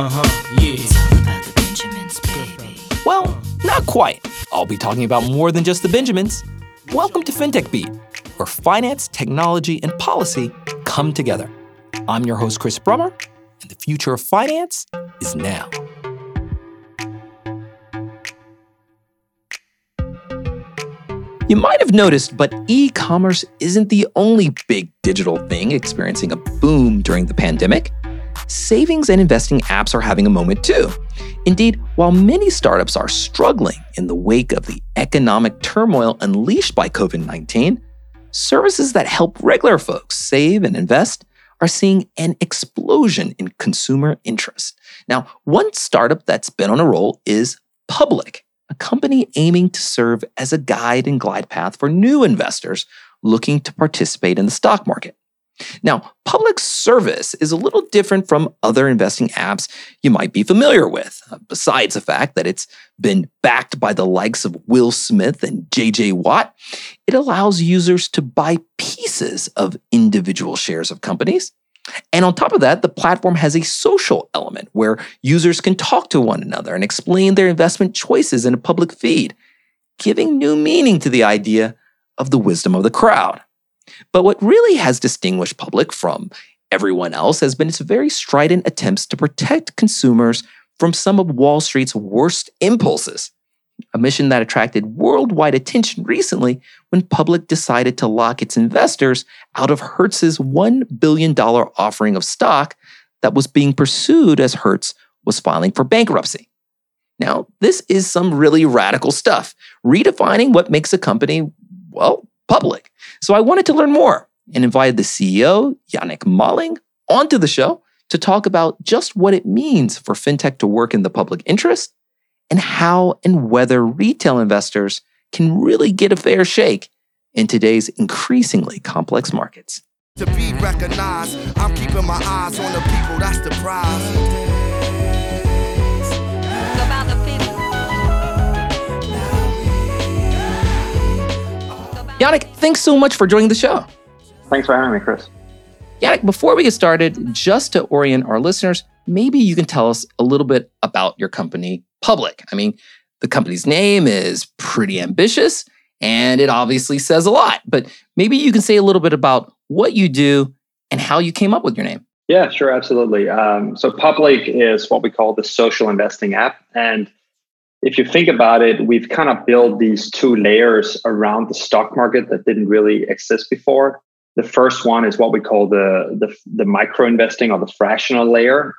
Uh huh, yeah. It's all about the Benjamins, baby. Well, not quite. I'll be talking about more than just the Benjamins. Welcome to FinTech Beat, where finance, technology, and policy come together. I'm your host, Chris Brummer, and the future of finance is now. You might have noticed, but e commerce isn't the only big digital thing experiencing a boom during the pandemic. Savings and investing apps are having a moment too. Indeed, while many startups are struggling in the wake of the economic turmoil unleashed by COVID 19, services that help regular folks save and invest are seeing an explosion in consumer interest. Now, one startup that's been on a roll is Public a company aiming to serve as a guide and glide path for new investors looking to participate in the stock market. Now, public service is a little different from other investing apps you might be familiar with, uh, besides the fact that it's been backed by the likes of Will Smith and JJ Watt. It allows users to buy pieces of individual shares of companies and on top of that, the platform has a social element where users can talk to one another and explain their investment choices in a public feed, giving new meaning to the idea of the wisdom of the crowd. But what really has distinguished Public from everyone else has been its very strident attempts to protect consumers from some of Wall Street's worst impulses a mission that attracted worldwide attention recently when Public decided to lock its investors out of Hertz's $1 billion offering of stock that was being pursued as Hertz was filing for bankruptcy. Now, this is some really radical stuff, redefining what makes a company, well, public. So I wanted to learn more and invited the CEO, Jannick Malling, onto the show to talk about just what it means for fintech to work in the public interest and how and whether retail investors can really get a fair shake in today's increasingly complex markets. To be recognized, I'm keeping my eyes on the people, that's the prize. Jannick, thanks so much for joining the show. Thanks for having me, Chris. Jannick, before we get started, just to orient our listeners, maybe you can tell us a little bit about your company, Public. I mean, the company's name is pretty ambitious and it obviously says a lot, but maybe you can say a little bit about what you do and how you came up with your name. Yeah, sure, absolutely. Um, so, Public is what we call the social investing app. And if you think about it, we've kind of built these two layers around the stock market that didn't really exist before. The first one is what we call the, the, the micro investing or the fractional layer.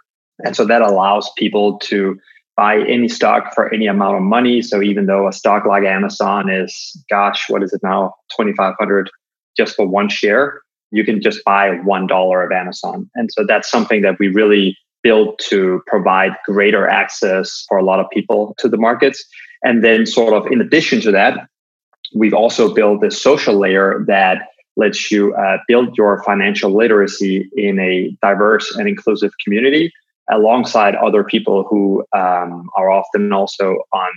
And so that allows people to buy any stock for any amount of money. So even though a stock like Amazon is, gosh, what is it now, twenty five hundred just for one share, you can just buy one dollar of Amazon. And so that's something that we really built to provide greater access for a lot of people to the markets. And then, sort of in addition to that, we've also built this social layer that lets you uh, build your financial literacy in a diverse and inclusive community alongside other people who um, are often also on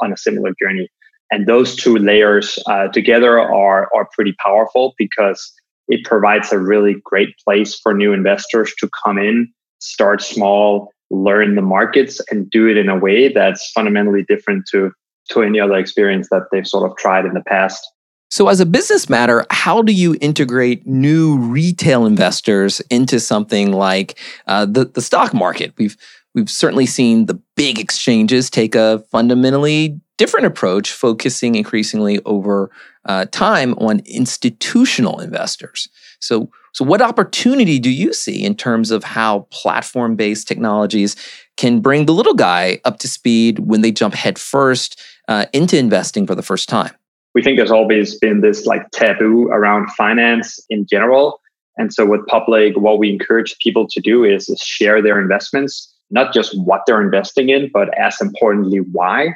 on a similar journey. And those two layers uh, together are are pretty powerful because it provides a really great place for new investors to come in, start small, learn the markets, and do it in a way that's fundamentally different to to any other experience that they've sort of tried in the past. So, as a business matter, how do you integrate new retail investors into something like uh, the the stock market? We've we've certainly seen the big exchanges take a fundamentally different approach, focusing increasingly over uh, time on institutional investors. So, so what opportunity do you see in terms of how platform based technologies can bring the little guy up to speed when they jump headfirst uh, into investing for the first time? we think there's always been this like taboo around finance in general. And so with public, what we encourage people to do is, is share their investments, not just what they're investing in, but as importantly, why.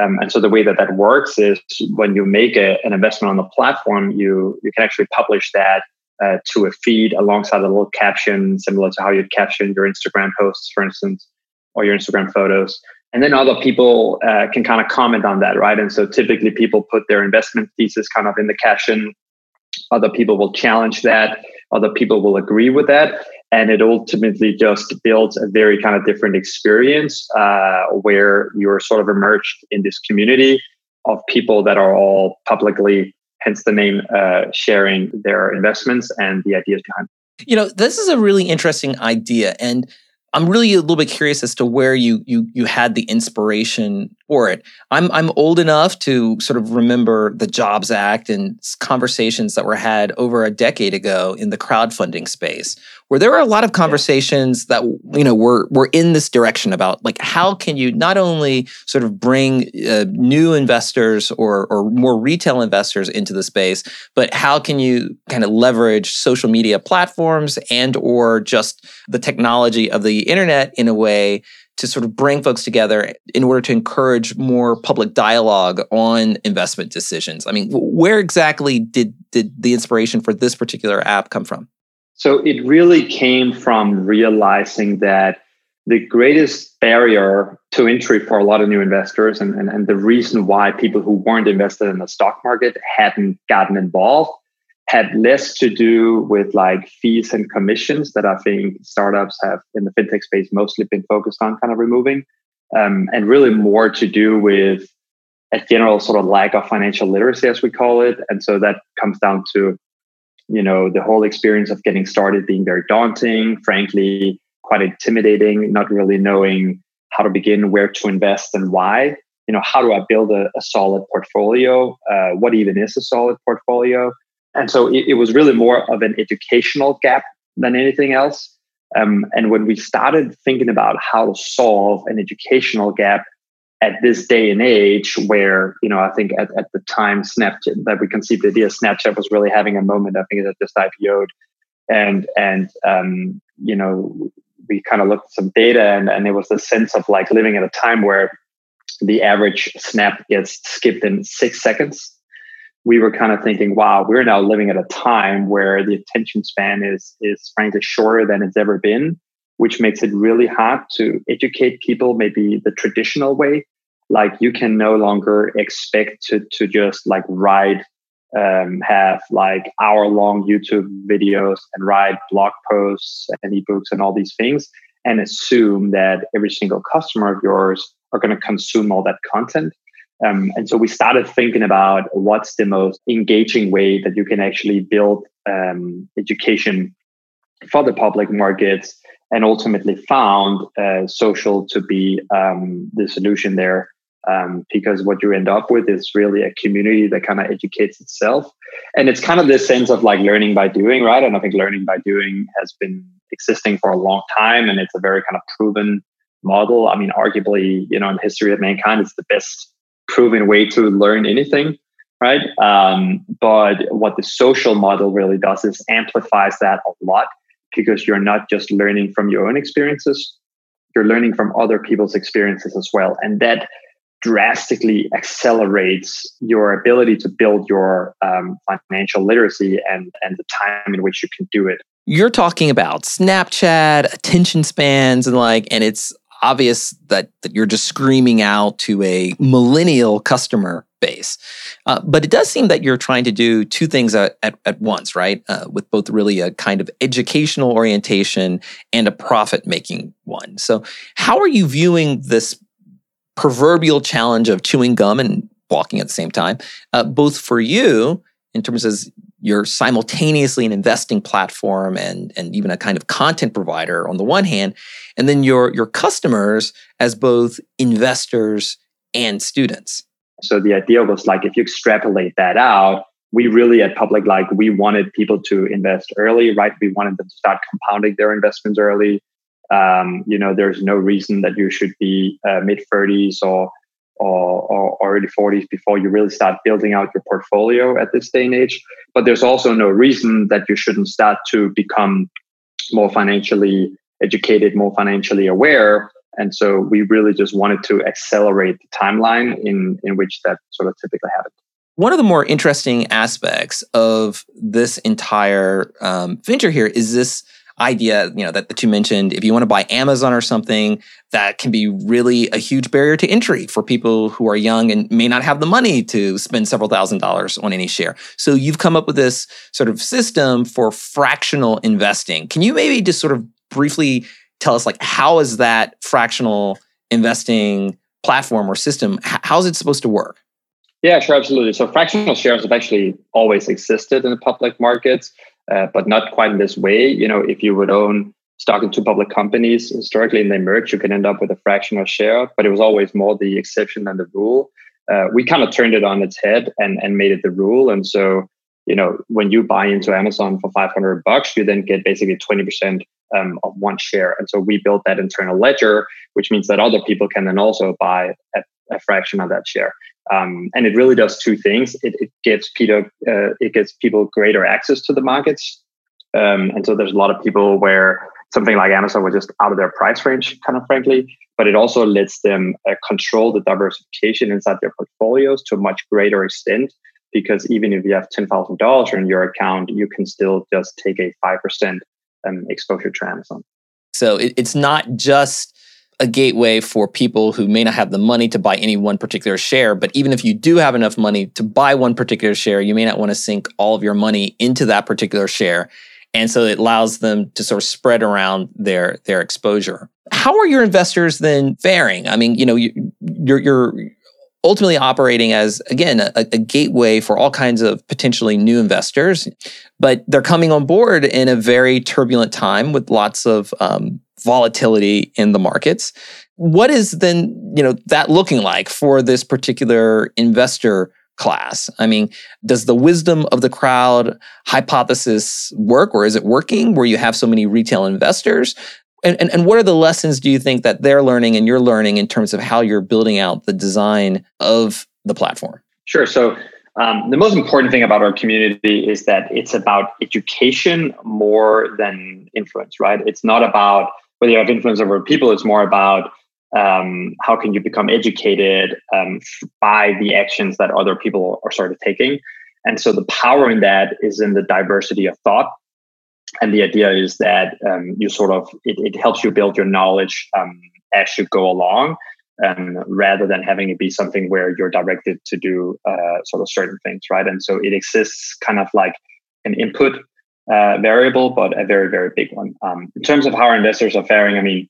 Um, and so the way that that works is when you make a, an investment on the platform, you you can actually publish that uh, to a feed alongside a little caption, similar to how you'd caption your Instagram posts, for instance, or your Instagram photos. And then other people uh, can kind of comment on that right? And so typically people put their investment thesis kind of in the caption. Other people will challenge that. Other people will agree with that. And it ultimately just builds a very kind of different experience uh, where you're sort of emerged in this community of people that are all publicly hence the name uh, sharing their investments and the ideas behind you know this is a really interesting idea and I'm really a little bit curious as to where you you you had the inspiration for it. I'm I'm old enough to sort of remember the Jobs Act and conversations that were had over a decade ago in the crowdfunding space, where there were a lot of conversations that you know were were in this direction about like how can you not only sort of bring uh, new investors or or more retail investors into the space, but how can you kind of leverage social media platforms and or just the technology of the internet in a way to sort of bring folks together in order to encourage more public dialogue on investment decisions. I mean, where exactly did did the inspiration for this particular app come from? So it really came from realizing that the greatest barrier to entry for a lot of new investors and, and, and the reason why people who weren't invested in the stock market hadn't gotten involved had less to do with like fees and commissions that I think startups have in the fintech space mostly been focused on kind of removing, um, and really more to do with a general sort of lack of financial literacy, as we call it. And so that comes down to, you know, the whole experience of getting started being very daunting, frankly, quite intimidating, not really knowing how to begin, where to invest, and why. You know, how do I build a, a solid portfolio? Uh, what even is a solid portfolio? And so it, it, was really more of an educational gap than anything else. Um, and when we started thinking about how to solve an educational gap at this day and age, where, you know, I think at, at the time Snapchat that we conceived the idea, Snapchat was really having a moment. I think that just IPO'd. And, and um, you know, we kind of looked at some data and, and there was the sense of like living at a time where the average snap gets skipped in six seconds we were kind of thinking, wow, we're now living at a time where the attention span is is frankly shorter than it's ever been, which makes it really hard to educate people maybe the traditional way. Like you can no longer expect to to just like write um, have like hour long YouTube videos and write blog posts and ebooks and all these things and assume that every single customer of yours are going to consume all that content um, and so we started thinking about what's the most engaging way that you can actually build um, education for the public markets and ultimately found uh, social to be um, the solution there. Um, because what you end up with is really a community that kind of educates itself. And it's kind of this sense of like learning by doing, right? And I think learning by doing has been existing for a long time and it's a very kind of proven model. I mean, arguably, you know, in the history of mankind, it's the best proven way to learn anything right? Um, but what the social model really does is amplifies that a lot because you're not just learning from your own experiences you're learning from other people's experiences as well. And that drastically accelerates your ability to build your um, financial literacy and and the time in which you can do it. You're talking about snapchat attention spans and like and it's obvious that, that you're just screaming out to a millennial customer base. Uh, but it does seem that you're trying to do two things at, at, at once, right? Uh, with both really a kind of educational orientation and a profit making one. So, how are you viewing this proverbial challenge of chewing gum and walking at the same time, uh, both for you in terms of you're simultaneously an investing platform and, and even a kind of content provider on the one hand, and then your, your customers as both investors and students. So the idea was like if you extrapolate that out, we really at Public like we wanted people to invest early, right? We wanted them to start compounding their investments early. Um, you know, there's no reason that you should be uh, mid 30s or or, or early 40s before you really start building out your portfolio at this day and age. But there's also no reason that you shouldn't start to become more financially educated, more financially aware. And so we really just wanted to accelerate the timeline in, in which that sort of typically happens. One of the more interesting aspects of this entire um, venture here is this idea, you know, that, that you mentioned, if you want to buy Amazon or something, that can be really a huge barrier to entry for people who are young and may not have the money to spend several thousand dollars on any share. So you've come up with this sort of system for fractional investing. Can you maybe just sort of briefly tell us like how is that fractional investing platform or system how is it supposed to work? Yeah, sure, absolutely. So fractional shares have actually always existed in the public markets, uh, but not quite in this way. You know, if you would own stock in two public companies historically and they merge, you can end up with a fractional share, but it was always more the exception than the rule. Uh, we kind of turned it on its head and, and made it the rule. And so, you know, when you buy into Amazon for 500 bucks, you then get basically 20% um, of one share. And so we built that internal ledger, which means that other people can then also buy a, a fraction of that share. Um, and it really does two things. It, it gives people uh, it gives people greater access to the markets, um, and so there's a lot of people where something like Amazon was just out of their price range, kind of frankly. But it also lets them uh, control the diversification inside their portfolios to a much greater extent. Because even if you have ten thousand dollars in your account, you can still just take a five percent um, exposure to Amazon. So it, it's not just a gateway for people who may not have the money to buy any one particular share. But even if you do have enough money to buy one particular share, you may not want to sink all of your money into that particular share. And so it allows them to sort of spread around their their exposure. How are your investors then faring? I mean, you know, you, you're you're ultimately operating as again a, a, gateway for all kinds of potentially new investors but they're coming on board in a very turbulent time with lots of um, volatility in the markets. What is then, you know, that looking like for this particular investor class? I mean, does the wisdom of the crowd hypothesis work or is it working where you have so many retail investors? And, and, and what are the lessons do you think that they're learning and you're learning in terms of how you're building out the design of the platform? Sure. So um, the most important thing about our community is that it's about education more than influence, right? It's not about whether you have influence over people, it's more about um, how can you become educated um, by the actions that other people are sort of taking. And so the power in that is in the diversity of thought. And the idea is that um, you sort of, it, it, helps you build your knowledge um, as you go along. Um, rather than having it be something where you're directed to do uh, sort of certain things, right? And so it exists kind of like an input uh, variable, but a very, very big one. Um, in terms of how our investors are faring, I mean,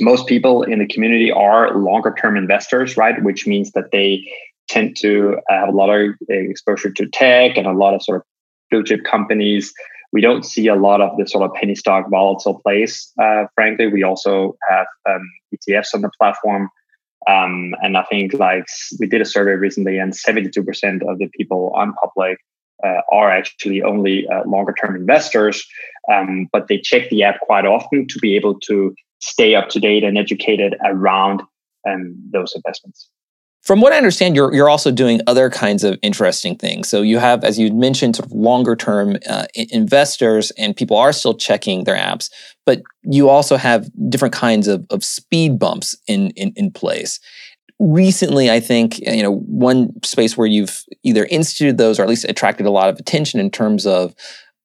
most people in the community are longer term investors, right? Which means that they tend to have a lot of exposure to tech and a lot of sort of blue chip companies. We don't see a lot of the sort of penny stock volatile plays. Uh, frankly, we also have um, ETFs on the platform. Um, and I think like we did a survey recently, and 72% of the people on public uh, are actually only uh, longer term investors, um, but they check the app quite often to be able to stay up to date and educated around um, those investments. From what I understand, you're you're also doing other kinds of interesting things. So you have, as you mentioned, sort of longer term uh, investors, and people are still checking their apps. But you also have different kinds of, of speed bumps in, in in place recently, I think, you know, one space where you've either instituted those or at least attracted a lot of attention in terms of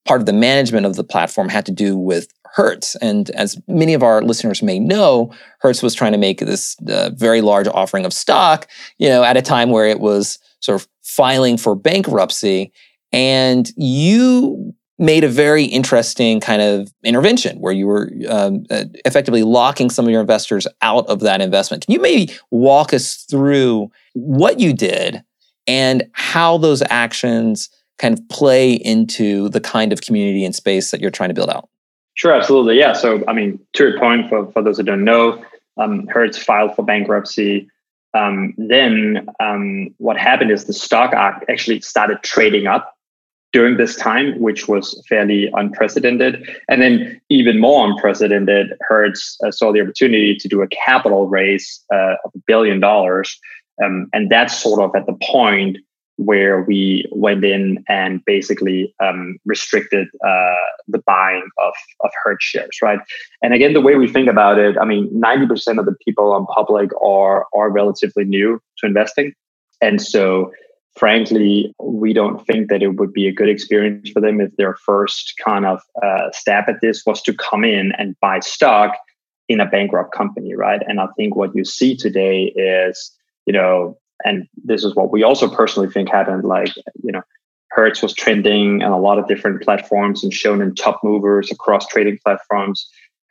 part of the management of the platform had to do with Hertz. And as many of our listeners may know, Hertz was trying to make this uh, very large offering of stock, you know, at a time where it was sort of filing for bankruptcy. And you made a very interesting kind of intervention where you were um, uh, effectively locking some of your investors out of that investment. Can you maybe walk us through what you did and how those actions kind of play into the kind of community and space that you're trying to build out? Sure, absolutely. Yeah. So, I mean, to your point, for, for those who don't know, um, Hertz filed for bankruptcy. Um, then um, what happened is the stock actually started trading up during this time, which was fairly unprecedented. And then, even more unprecedented, Hertz uh, saw the opportunity to do a capital raise uh, of a billion dollars. Um, and that's sort of at the point where we went in and basically um, restricted uh, the buying of, of Hertz shares, right? And again, the way we think about it, I mean, 90% of the people on public are, are relatively new to investing. And so frankly, we don't think that it would be a good experience for them if their first kind of uh, stab at this was to come in and buy stock in a bankrupt company, right? And I think what you see today is, you know, and this is what we also personally think happened. Like, you know, Hertz was trending on a lot of different platforms and shown in top movers across trading platforms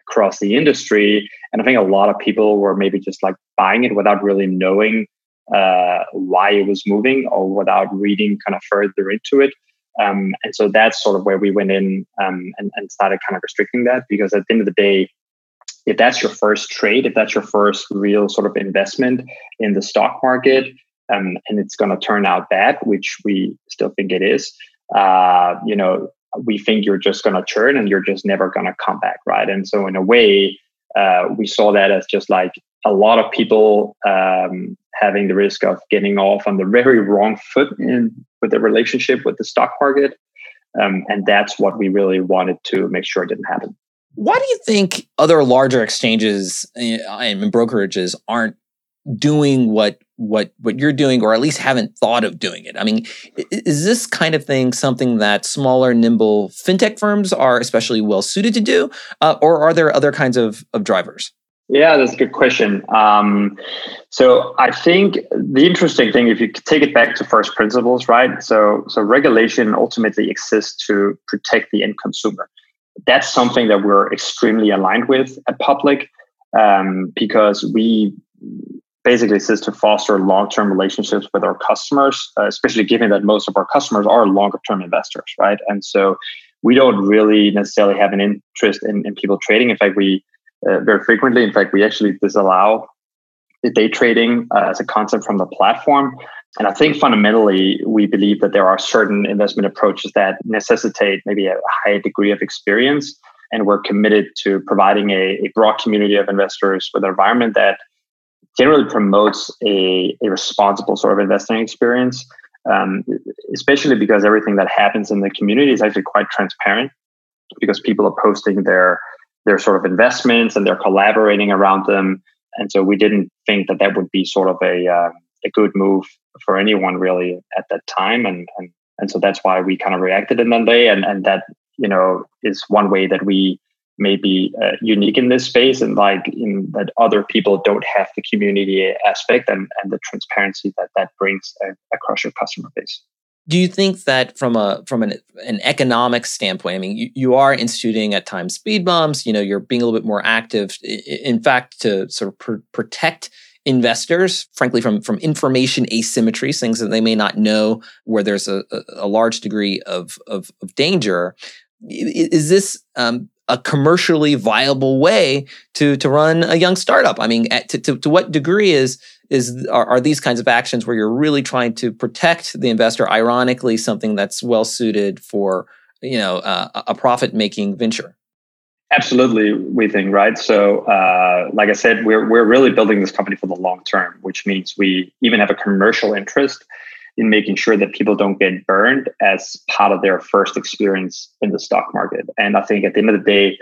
across the industry. And I think a lot of people were maybe just like buying it without really knowing uh, why it was moving or without reading kind of further into it. Um, and so that's sort of where we went in um, and, and started kind of restricting that because at the end of the day, if that's your first trade, if that's your first real sort of investment in the stock market, um, and it's going to turn out bad, which we still think it is, uh, you know, we think you're just going to churn and you're just never going to come back, right? And so, in a way, uh, we saw that as just like a lot of people um, having the risk of getting off on the very wrong foot in with the relationship with the stock market. Um, and that's what we really wanted to make sure didn't happen. Why do you think other larger exchanges eh, and brokerages aren't doing what what what you're doing or at least haven't thought of doing it? I mean is this kind of thing something that smaller nimble fintech firms are especially well suited to do? Uh, or are there other kinds of, of drivers? Yeah that's a good question. Um, so i think the interesting thing if you take it back to first principles right? So so regulation ultimately exists to protect the end consumer that's something that we're extremely aligned with at public um, because we basically exists to foster long-term relationships with our customers, uh, especially given that most of our customers are longer-term investors, right? And so we don't really necessarily have an interest in, in people trading. In fact, we uh, very frequently, in fact, we actually disallow day trading uh, as a concept from the platform. And I think fundamentally, we believe that there are certain investment approaches that necessitate maybe a higher degree of experience. And we're committed to providing a, a broad community of investors with an environment that generally promotes a, a responsible sort of investing experience, um, especially because everything that happens in the community is actually quite transparent because people are posting their their sort of investments and they're collaborating around them. And so we didn't think that that would be sort of a uh, a good move for anyone really at that time. And and and so that's why we kind of reacted in that way. And and that you know is one way that we maybe uh, unique in this space and like in that other people don't have the community aspect and, and the transparency that that brings uh, across your customer base do you think that from a from an, an economic standpoint i mean you, you are instituting at times speed bumps you know you're being a little bit more active in fact to sort of pr- protect investors frankly from from information asymmetries things that they may not know where there's a, a, large degree of, of, of danger is this um, a commercially viable way to to run a young startup. I mean, to, to, to what degree is is are, are, these kinds of actions where you're really trying to protect the investor? Ironically, something that's well suited for you know uh, a profit making venture. Absolutely, we think right. So, uh, like I said, we're we're really building this company for the long term, which means we even have a commercial interest in making sure that people don't get burned as part of their first experience in the stock market. And I think at the end of the day,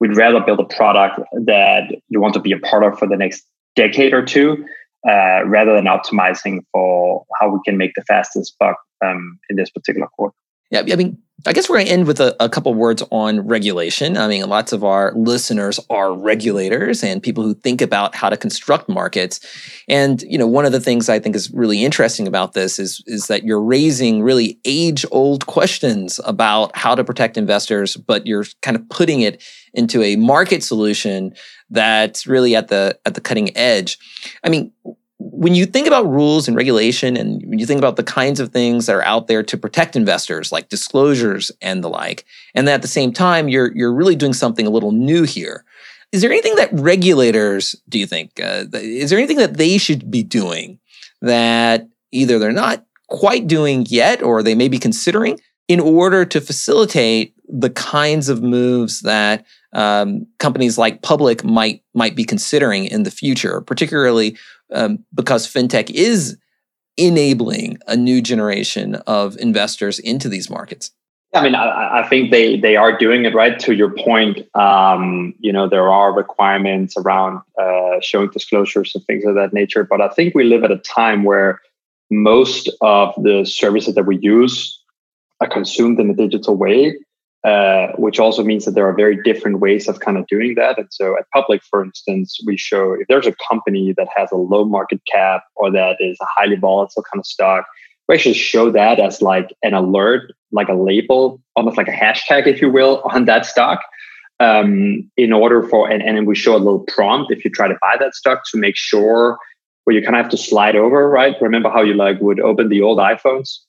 we'd rather build a product that you want to be a part of for the next decade or two, uh, rather than optimizing for how we can make the fastest buck um, in this particular quarter. Yeah, I mean, I guess we're going to end with a, a, couple words on regulation. I mean, lots of our listeners are regulators and people who think about how to construct markets. And you know, one of the things I think is really interesting about this is is that you're raising really age-old questions about how to protect investors, but you're kind of putting it into a market solution that's really at the at the cutting edge. I mean, when you think about rules and regulation and when you think about the kinds of things that are out there to protect investors like disclosures and the like and at the same time you're you're really doing something a little new here is there anything that regulators do you think uh, is there anything that they should be doing that either they're not quite doing yet or they may be considering in order to facilitate the kinds of moves that um, companies like public might might be considering in the future particularly um, because fintech is enabling a new generation of investors into these markets? I mean, I, I, think they they are doing it right. To your point, um, you know, there are requirements around uh, showing disclosures and things of that nature. But I think we live at a time where most of the services that we use are consumed in a digital way, uh, which also means that there are very different ways of kind of doing that. And so at Public, for instance, we show if there's a company that has a low market cap or that is a highly volatile kind of stock, we actually show that as like an alert, like a label, almost like a hashtag, if you will, on that stock. Um, in order for and, and we show a little prompt if you try to buy that stock to make sure where you kind of have to slide over, right? Remember how you like would open the old iPhones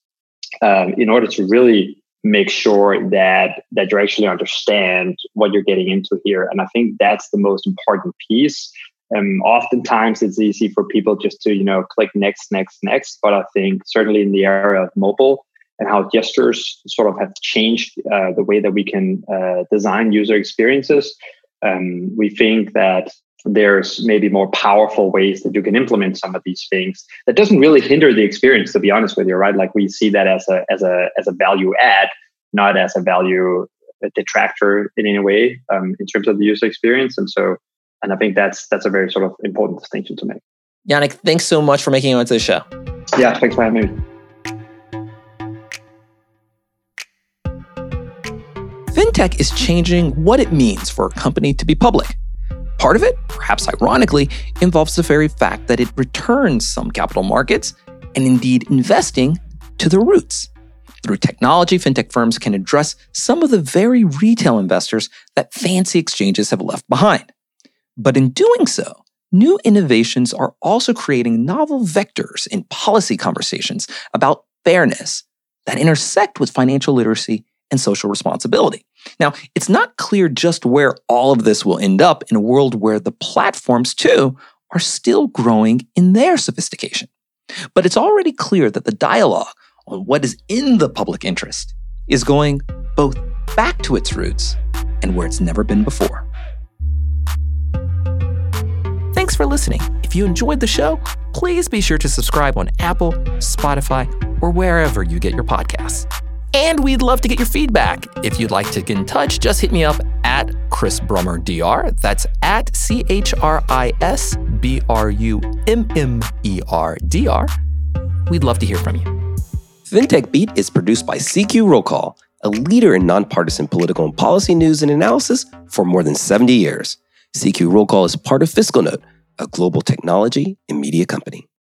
um, in order to really make sure that that you actually understand what you're getting into here. And I think that's the most important piece. Um, oftentimes it's easy for people just to you know click next, next, next. But I think certainly in the area of mobile and how gestures sort of have changed uh, the way that we can uh, design user experiences, um, we think that there's maybe more powerful ways that you can implement some of these things that doesn't really hinder the experience to be honest with you right? Like we see that as a as a as a value add not as a value detractor in any way um, in terms of the user experience. And so and i think that's that's a very sort of important distinction to make. Jannick thanks so much for making it onto the show. Yeah thanks for having me. Fintech is changing what it means for a company to be public Part of it, perhaps ironically, involves the very fact that it returns some capital markets and indeed investing to the roots. Through technology, fintech firms can address some of the very retail investors that fancy exchanges have left behind. But in doing so, new innovations are also creating novel vectors in policy conversations about fairness that intersect with financial literacy and social responsibility. Now, it's not clear just where all of this will end up in a world where the platforms, too, are still growing in their sophistication. But it's already clear that the dialogue on what is in the public interest is going both back to its roots and where it's never been before. Thanks for listening. If you enjoyed the show, please be sure to subscribe on Apple, Spotify, or wherever you get your podcasts. And we'd love to get your feedback. If you'd like to get in touch, just hit me up at Chris Brummer DR. That's at C H R I S B R U M M E R D R. We'd love to hear from you. FinTech Beat is produced by CQ Roll Call, a leader in nonpartisan political and policy news and analysis for more than 70 years. CQ Roll Call is part of FiscalNote, a global technology and media company.